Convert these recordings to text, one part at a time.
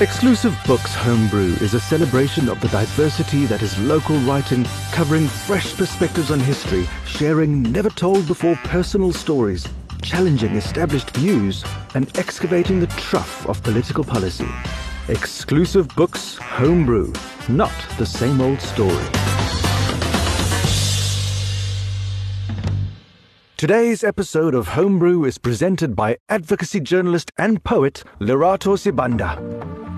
Exclusive Books Homebrew is a celebration of the diversity that is local writing, covering fresh perspectives on history, sharing never told before personal stories, challenging established views, and excavating the trough of political policy. Exclusive Books Homebrew, not the same old story. Today's episode of Homebrew is presented by advocacy journalist and poet Lerato Sibanda.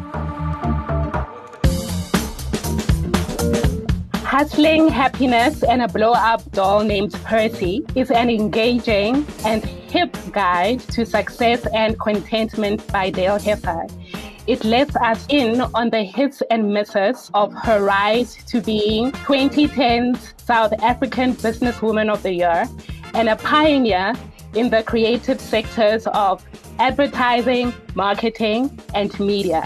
Hustling Happiness and a Blow Up Doll Named Percy is an engaging and hip guide to success and contentment by Dale Hefer. It lets us in on the hits and misses of her rise to being 2010's South African Businesswoman of the Year and a pioneer in the creative sectors of advertising, marketing, and media.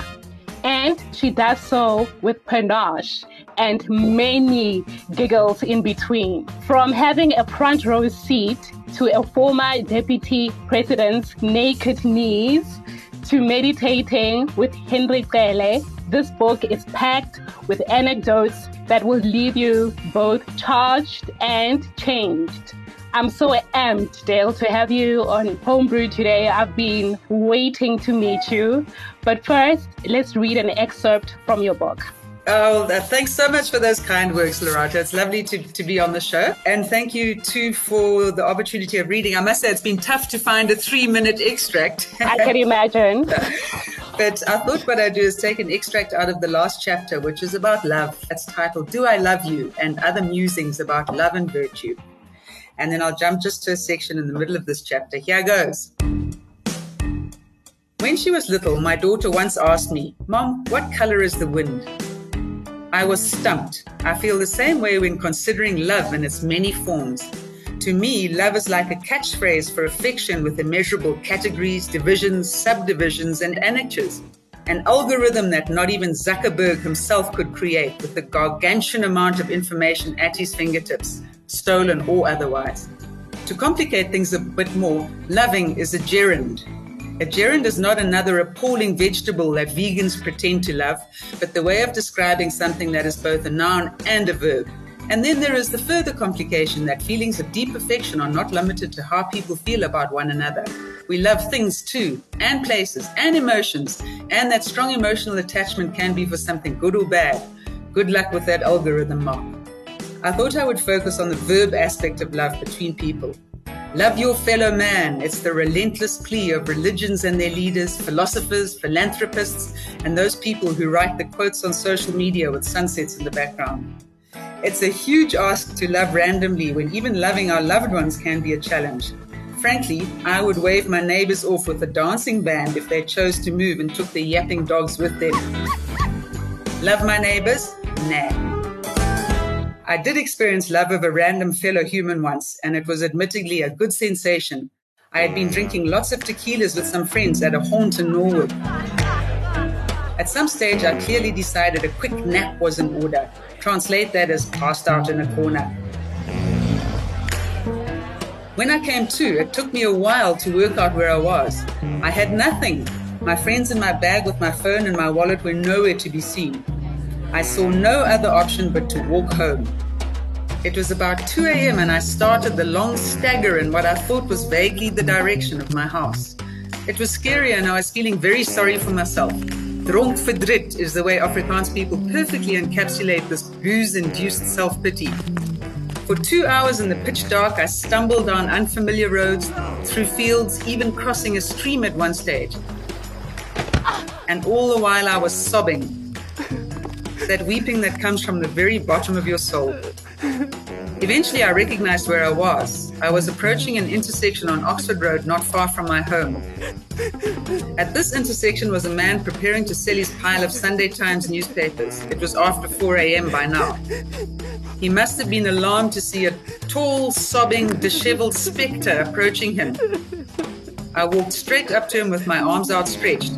And she does so with panache and many giggles in between. From having a front row seat to a former deputy president's naked knees to meditating with Henry Cele, this book is packed with anecdotes that will leave you both charged and changed. I'm so amped, Dale, to have you on Homebrew today. I've been waiting to meet you. But first, let's read an excerpt from your book. Oh, thanks so much for those kind words, Loretta. It's lovely to, to be on the show. And thank you, too, for the opportunity of reading. I must say, it's been tough to find a three minute extract. I can imagine. but I thought what I'd do is take an extract out of the last chapter, which is about love. It's titled, Do I Love You? and Other Musings About Love and Virtue. And then I'll jump just to a section in the middle of this chapter. Here goes. When she was little, my daughter once asked me, Mom, what color is the wind? I was stumped. I feel the same way when considering love in its many forms. To me, love is like a catchphrase for affection with immeasurable categories, divisions, subdivisions, and annexures. An algorithm that not even Zuckerberg himself could create with the gargantuan amount of information at his fingertips, stolen or otherwise. To complicate things a bit more, loving is a gerund, a gerund is not another appalling vegetable that vegans pretend to love, but the way of describing something that is both a noun and a verb. And then there is the further complication that feelings of deep affection are not limited to how people feel about one another. We love things too, and places, and emotions, and that strong emotional attachment can be for something good or bad. Good luck with that algorithm, Mark. I thought I would focus on the verb aspect of love between people. Love your fellow man. It's the relentless plea of religions and their leaders, philosophers, philanthropists, and those people who write the quotes on social media with sunsets in the background. It's a huge ask to love randomly when even loving our loved ones can be a challenge. Frankly, I would wave my neighbors off with a dancing band if they chose to move and took their yapping dogs with them. Love my neighbors? Nah. I did experience love of a random fellow human once, and it was admittedly a good sensation. I had been drinking lots of tequilas with some friends at a haunt in Norwood. At some stage, I clearly decided a quick nap was in order. Translate that as passed out in a corner. When I came to, it took me a while to work out where I was. I had nothing. My friends in my bag with my phone and my wallet were nowhere to be seen. I saw no other option but to walk home. It was about 2 a.m. and I started the long stagger in what I thought was vaguely the direction of my house. It was scary and I was feeling very sorry for myself. Dronk is the way Afrikaans people perfectly encapsulate this booze-induced self-pity. For two hours in the pitch dark, I stumbled down unfamiliar roads, through fields, even crossing a stream at one stage. And all the while I was sobbing, that weeping that comes from the very bottom of your soul. Eventually, I recognized where I was. I was approaching an intersection on Oxford Road, not far from my home. At this intersection was a man preparing to sell his pile of Sunday Times newspapers. It was after 4 a.m. by now. He must have been alarmed to see a tall, sobbing, disheveled spectre approaching him. I walked straight up to him with my arms outstretched.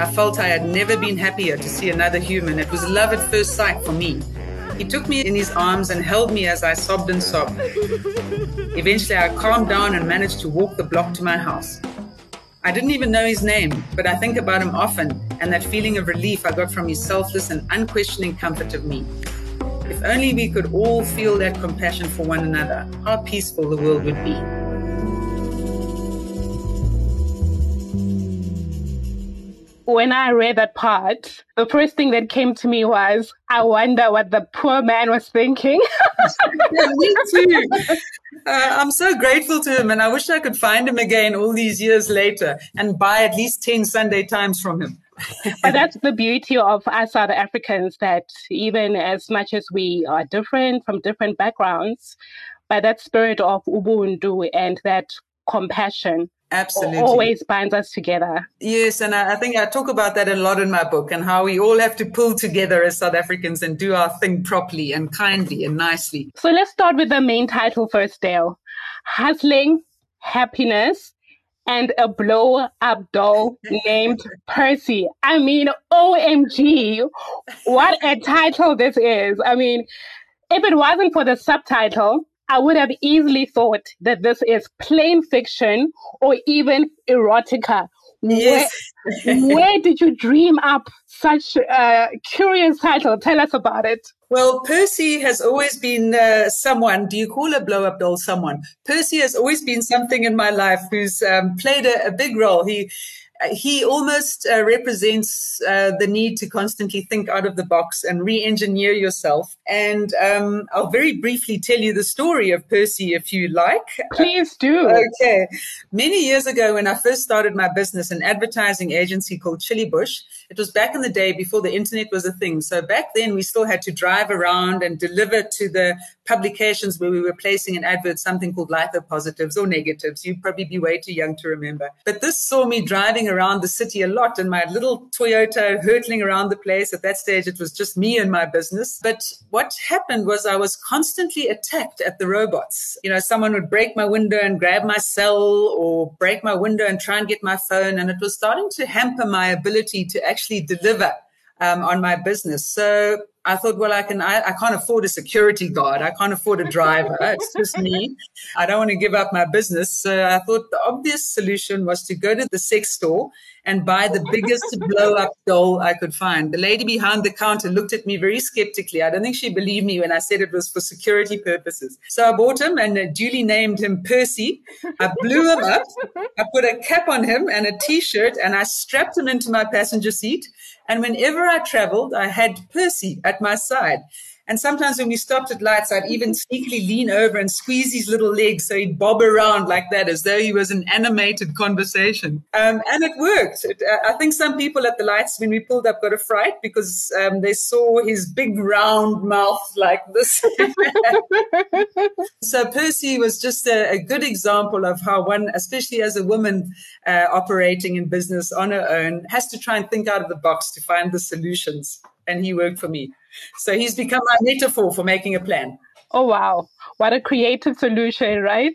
I felt I had never been happier to see another human. It was love at first sight for me. He took me in his arms and held me as I sobbed and sobbed. Eventually, I calmed down and managed to walk the block to my house. I didn't even know his name, but I think about him often, and that feeling of relief I got from his selfless and unquestioning comfort of me. If only we could all feel that compassion for one another, how peaceful the world would be. When I read that part, the first thing that came to me was, I wonder what the poor man was thinking. yeah, me too. Uh, I'm so grateful to him, and I wish I could find him again all these years later and buy at least 10 Sunday Times from him. but that's the beauty of us South Africans that even as much as we are different from different backgrounds, by that spirit of Ubuntu and that compassion, Absolutely. Always binds us together. Yes, and I, I, think I talk about that a lot in my book and how we all have to pull together as South Africans and do our thing properly and kindly and nicely. So let's start with the main title first, Dale. Hustling, happiness, and a blow up doll named Percy. I mean, OMG, what a title this is. I mean, if it wasn't for the subtitle, I would have easily thought that this is plain fiction or even erotica. Yes. Where, where did you dream up such a curious title? Tell us about it. Well, Percy has always been uh, someone. Do you call a blow up doll someone? Percy has always been something in my life who's um, played a, a, big role. He he almost uh, represents uh, the need to constantly think out of the box and re-engineer yourself. And um, I'll very briefly tell you the story of Percy, if you like. Please do. Okay. Many years ago, when I first started my business, an advertising agency called Chillibush, it was back in the day before the internet was a thing. So back then, we still had to drive around and deliver to the publications where we were placing an advert something called litho positives or negatives. You'd probably be way too young to remember. But this saw me driving around the city a lot in my little Toyota, hurtling around the place. At that stage, it was just me and my business. But what happened was I was constantly attacked at the robots. You know, someone would break my window and grab my cell or break my window and try and get my phone. And it was starting to hamper my ability to actually deliver um, on my business. So I thought, well, I can, I, I, can't afford a security guard. I can't afford a driver. it's just me. I don't want to give up my business. So I thought the obvious solution was to go to the sex store and buy the biggest blow up doll I could find. The lady behind the counter looked at me very skeptically. I don't think she believed me when I said it was for security purposes. So I bought him and duly named him Percy. I blew him up. I put a cap on him and a t-shirt and I strapped him into my passenger seat. And whenever I traveled, I had Percy at my side. And sometimes when we stopped at lights, I'd even sneakily lean over and squeeze his little legs so he'd bob around like that as though he was an animated conversation. Um, and it worked. It, uh, I think some people at the lights, when we pulled up, got a fright because um, they saw his big round mouth like this. so Percy was just a, a, good example of how one, especially as a woman uh, operating in business on her own, has to try and think out of the box to find the solutions. And he worked for me. So he's become my metaphor for making a plan. Oh, wow. What a creative solution, right?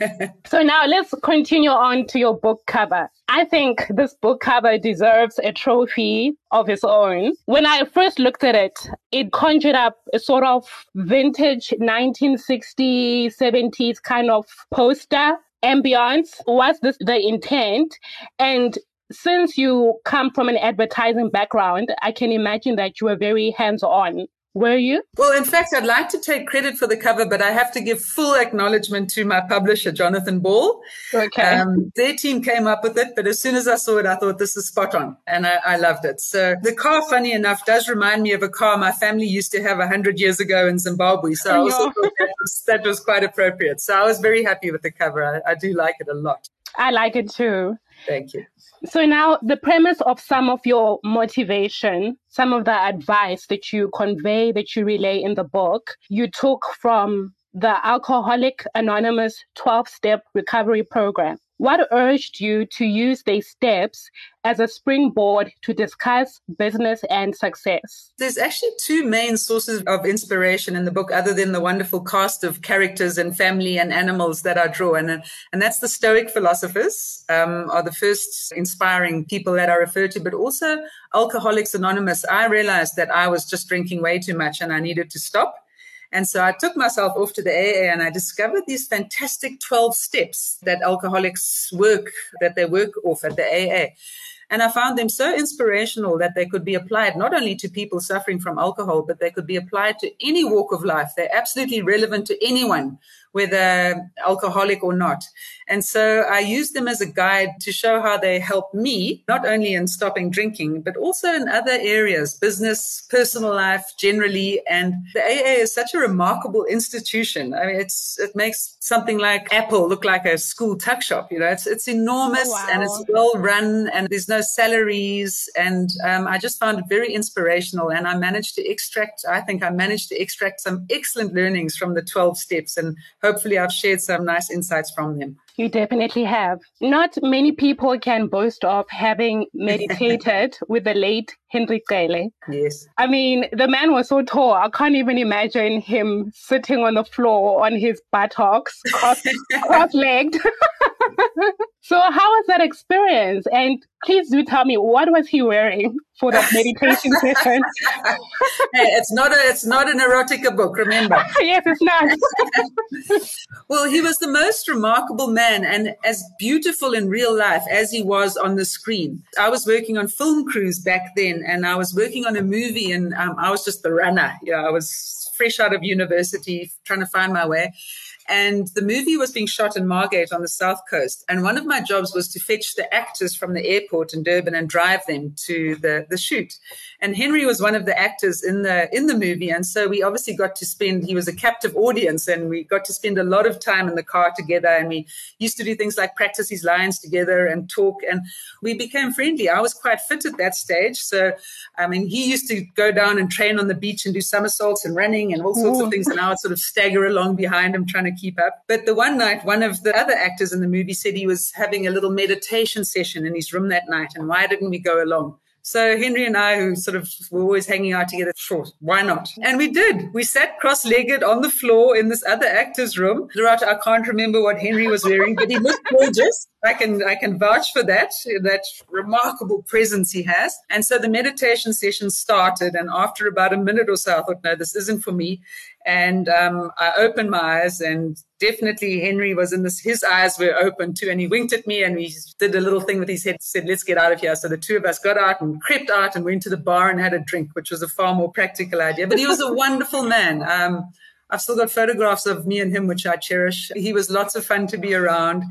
so now let's continue on to your book cover. I think this book cover deserves a trophy of its own. When I first looked at it, it conjured up a sort of vintage 1960s, 70s kind of poster ambiance Was this the intent? And since you come from an advertising background, I can imagine that you were very hands on. Were you? Well, in fact, I'd like to take credit for the cover, but I have to give full acknowledgement to my publisher, Jonathan Ball. Okay. Um, their team came up with it, but as soon as I saw it, I thought this is spot on and I, I loved it. So the car, funny enough, does remind me of a car my family used to have a hundred years ago in Zimbabwe. So I also thought that was, that was, quite appropriate. So I was very happy with the cover. I, I do like it a lot. I like it too. Thank you. So now the premise of some of your motivation, some of the advice that you convey, that you relay in the book, you took from the Alcoholic Anonymous 12 step recovery program. What urged you to use these steps as a springboard to discuss business and success? There's actually two main sources of inspiration in the book, other than the wonderful cast of characters and family and animals that I draw. And, and that's the Stoic philosophers um, are the first inspiring people that I refer to, but also Alcoholics Anonymous. I realized that I was just drinking way too much and I needed to stop. And so I took myself off to the AA and I discovered these fantastic 12 steps that alcoholics work, that they work off at the AA. And I found them so inspirational that they could be applied not only to people suffering from alcohol, but they could be applied to any walk of life. They're absolutely relevant to anyone whether alcoholic or not. And so I use them as a guide to show how they help me, not only in stopping drinking, but also in other areas, business, personal life generally. And the AA is such a remarkable institution. I mean, it's, it makes something like Apple look like a school tuck shop. You know, it's, it's enormous oh, wow. and it's well run and there's no salaries. And um, I just found it very inspirational. And I managed to extract, I think I managed to extract some excellent learnings from the 12 steps and hopefully I've shared some nice insights from them. You definitely have. Not many people can boast of having meditated with the late Henry Cele. Yes. I mean, the man was so tall. I can't even imagine him sitting on the floor on his buttocks, cross, cross-legged. so how was that experience? And please do tell me what was he wearing for that meditation session? hey, it's not a it's not an erotica book, remember? yes, it's not. well, he was the most remarkable man and as beautiful in real life as he was on the screen. I was working on film crews back then and I was working on a movie and um, I was just the runner. Yeah, I was fresh out of university trying to find my way. And the movie was being shot in Margate on the south coast. And one of my jobs was to fetch the actors from the airport in Durban and drive them to the, the shoot. And Henry was one of the actors in the in the movie. And so we obviously got to spend he was a captive audience and we got to spend a lot of time in the car together. And we used to do things like practice his lines together and talk. And we became friendly. I was quite fit at that stage. So I mean he used to go down and train on the beach and do somersaults and running and all sorts Ooh. of things. And I would sort of stagger along behind him trying to keep up. But the one night, one of the other actors in the movie said he was having a little meditation session in his room that night. And why didn't we go along? So Henry and I, who sort of were always hanging out together, sure, why not? And we did. We sat cross-legged on the floor in this other actor's room. Loretta, I can't remember what Henry was wearing, but he looked gorgeous. I can I can vouch for that, that remarkable presence he has. And so the meditation session started, and after about a minute or so, I thought, no, this isn't for me. And um, I opened my eyes, and definitely Henry was in this. His eyes were open too, and he winked at me, and we did a little thing with his head. Said, "Let's get out of here." So the two of us got out and crept out and went to the bar and had a drink, which was a far more practical idea. But he was a wonderful man. Um, I've still got photographs of me and him, which I cherish. He was lots of fun to be around.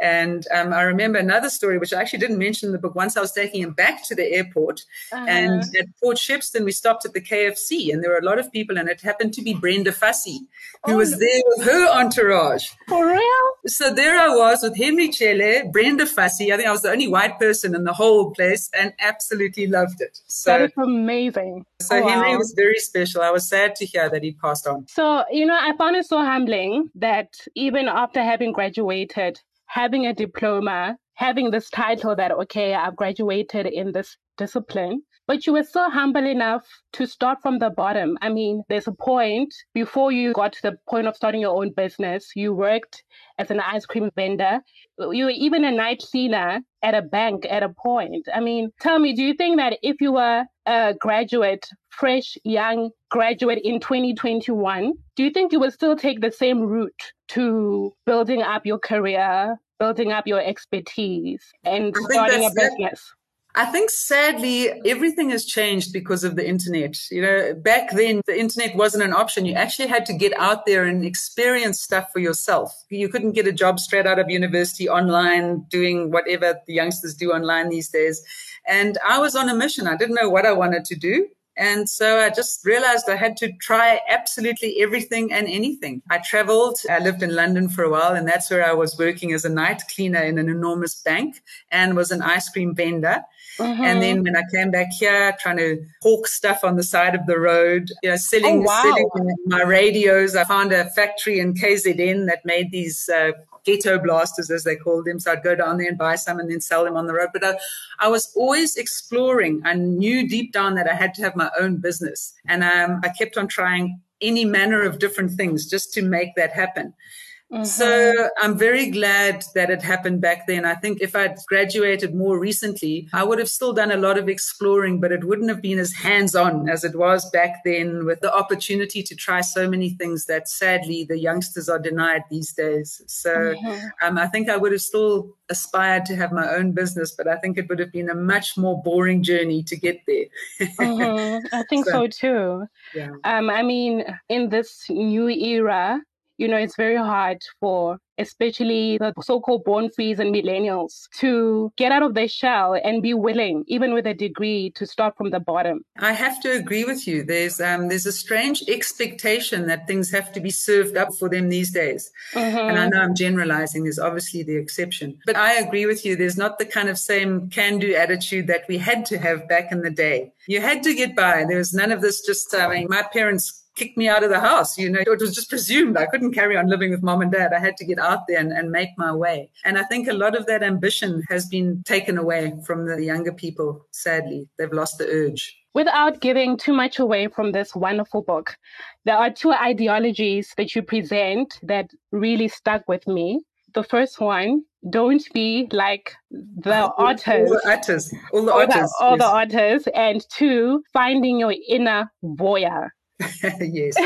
And um, I remember another story, which I actually didn't mention in the book. Once I was taking him back to the airport, uh-huh. and at Port Shepstone, we stopped at the KFC, and there were a lot of people, and it happened to be Brenda Fassie, who oh, was there with her entourage. For real? So there I was with Henry Cele, Brenda Fassie. I think I was the only white person in the whole place, and absolutely loved it. So that is amazing. So oh, Henry wow. was very special. I was sad to hear that he passed on. So you know, I found it so humbling that even after having graduated having a diploma, having this title that, okay, I've graduated in this discipline, but you were so humble enough to start from the bottom. I mean, there's a point before you got to the point of starting your own business, you worked as an ice cream vendor. You were even a night cleaner at a bank at a point. I mean, tell me, do you think that if you were a graduate, fresh, young graduate in 2021, do you think you would still take the same route to building up your career, building up your expertise, and starting a business? I think sadly, everything has changed because of the internet. You know, back then, the internet wasn't an option. You actually had to get out there and experience stuff for yourself. You couldn't get a job straight out of university online, doing whatever the youngsters do online these days. And I was on a mission. I didn't know what I wanted to do. And so I just realized I had to try absolutely everything and anything. I traveled. I lived in London for a while, and that's where I was working as a night cleaner in an enormous bank and was an ice cream vendor. Mm-hmm. And then when I came back here, trying to hawk stuff on the side of the road, you know, selling, oh, wow. selling my radios, I found a factory in KZN that made these uh, ghetto blasters, as they called them. So I'd go down there and buy some and then sell them on the road. But I, I was always exploring. I knew deep down that I had to have my own business. And um, I kept on trying any manner of different things just to make that happen. Mm-hmm. So I'm very glad that it happened back then. I think if I'd graduated more recently, I would have still done a lot of exploring, but it wouldn't have been as hands on as it was back then with the opportunity to try so many things that sadly the youngsters are denied these days. So mm-hmm. um, I think I would have still aspired to have my own business, but I think it would have been a much more boring journey to get there. mm-hmm. I think so, so too. Yeah. Um, I mean, in this new era, you know, it's very hard for especially the so-called born frees and millennials to get out of their shell and be willing, even with a degree, to start from the bottom. I have to agree with you. There's um, there's a strange expectation that things have to be served up for them these days. Mm-hmm. And I know I'm generalizing. There's obviously the exception, but I agree with you. There's not the kind of same can-do attitude that we had to have back in the day. You had to get by. There was none of this. Just I mean, my parents kicked me out of the house. You know, it was just presumed I couldn't carry on living with mom and dad. I had to get out there and, and make my way. And I think a lot of that ambition has been taken away from the younger people, sadly. They've lost the urge. Without giving too much away from this wonderful book, there are two ideologies that you present that really stuck with me. The first one, don't be like the otters. All the otters. All the otters. All, the, all yes. the otters. And two, finding your inner voyeur. yes.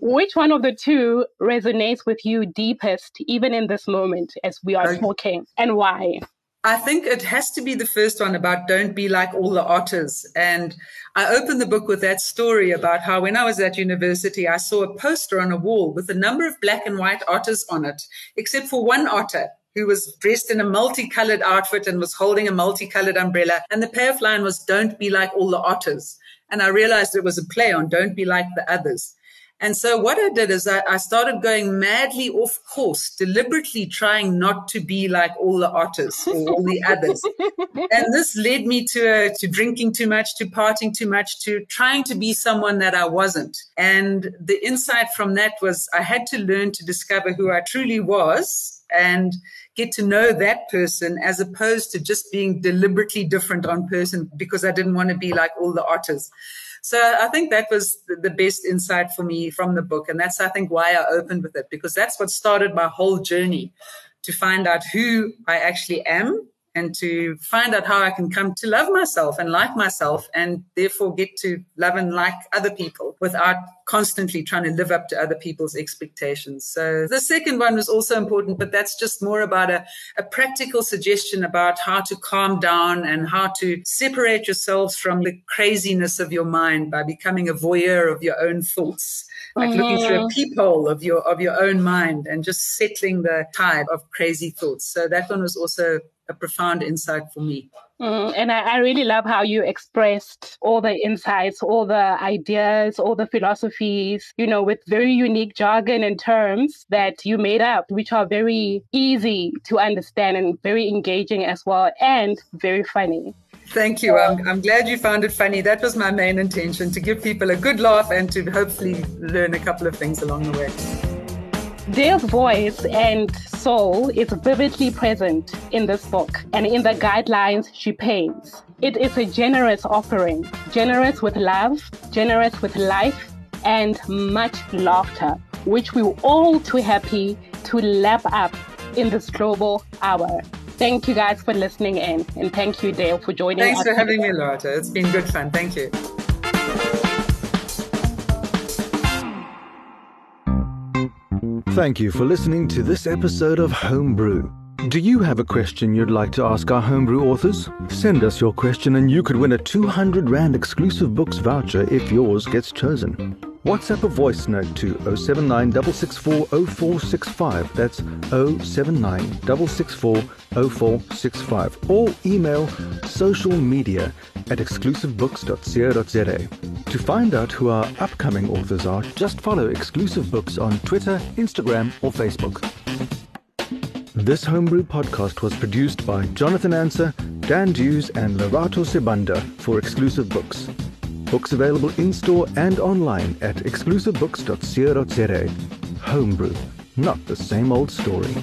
Which one of the two resonates with you deepest, even in this moment as we are talking, and why? I think it has to be the first one about don't be like all the otters. And I opened the book with that story about how when I was at university, I saw a poster on a wall with a number of black and white otters on it, except for one otter who was dressed in a multicolored outfit and was holding a multicolored umbrella. And the payoff line was, don't be like all the otters. And I realized it was a play on don't be like the others. And so what I did is I, I, started going madly off course, deliberately trying not to be like all the otters or all the others. and this led me to, uh, to drinking too much, to partying too much, to trying to be someone that I wasn't. And the insight from that was I had to learn to discover who I truly was and get to know that person as opposed to just being deliberately different on person because I didn't want to be like all the otters. So I think that was the best insight for me from the book. And that's, I think, why I opened with it, because that's what started my whole journey to find out who I actually am and to find out how I can come to love myself and like myself and therefore get to love and like other people without constantly trying to live up to other people's expectations. So the second one was also important, but that's just more about a, a practical suggestion about how to calm down and how to separate yourselves from the craziness of your mind by becoming a voyeur of your own thoughts like mm-hmm. looking through a peephole of your of your own mind and just settling the tide of crazy thoughts. So that one was also a profound insight for me. Mm, and I, I, really love how you expressed all the insights, all the ideas, all the philosophies, you know, with very unique jargon and terms that you made up, which are very easy to understand and very engaging as well, and very funny. Thank you. I'm, I'm glad you found it funny. That was my main intention to give people a good laugh and to hopefully learn a couple of things along the way. Dale's voice and soul is vividly present in this book and in the guidelines she paints. It is a generous offering, generous with love, generous with life, and much laughter, which we're all too happy to lap up in this global hour. Thank you guys for listening in, and thank you, Dale, for joining Thanks us. Thanks for having me, Loretta. It's been good fun. Thank you. Thank you for listening to this episode of Homebrew. Do you have a question you'd like to ask our homebrew authors? Send us your question and you could win a 200 Rand exclusive books voucher if yours gets chosen. WhatsApp a voice note to 079 That's 079 Or email social media at exclusivebooks.co.za. To find out who our upcoming authors are, just follow Exclusive Books on Twitter, Instagram, or Facebook. This Homebrew podcast was produced by Jonathan Answer, Dan Dews, and Lerato Sibanda for Exclusive Books. Books available in store and online at exclusivebooks.co.za. Homebrew, not the same old story.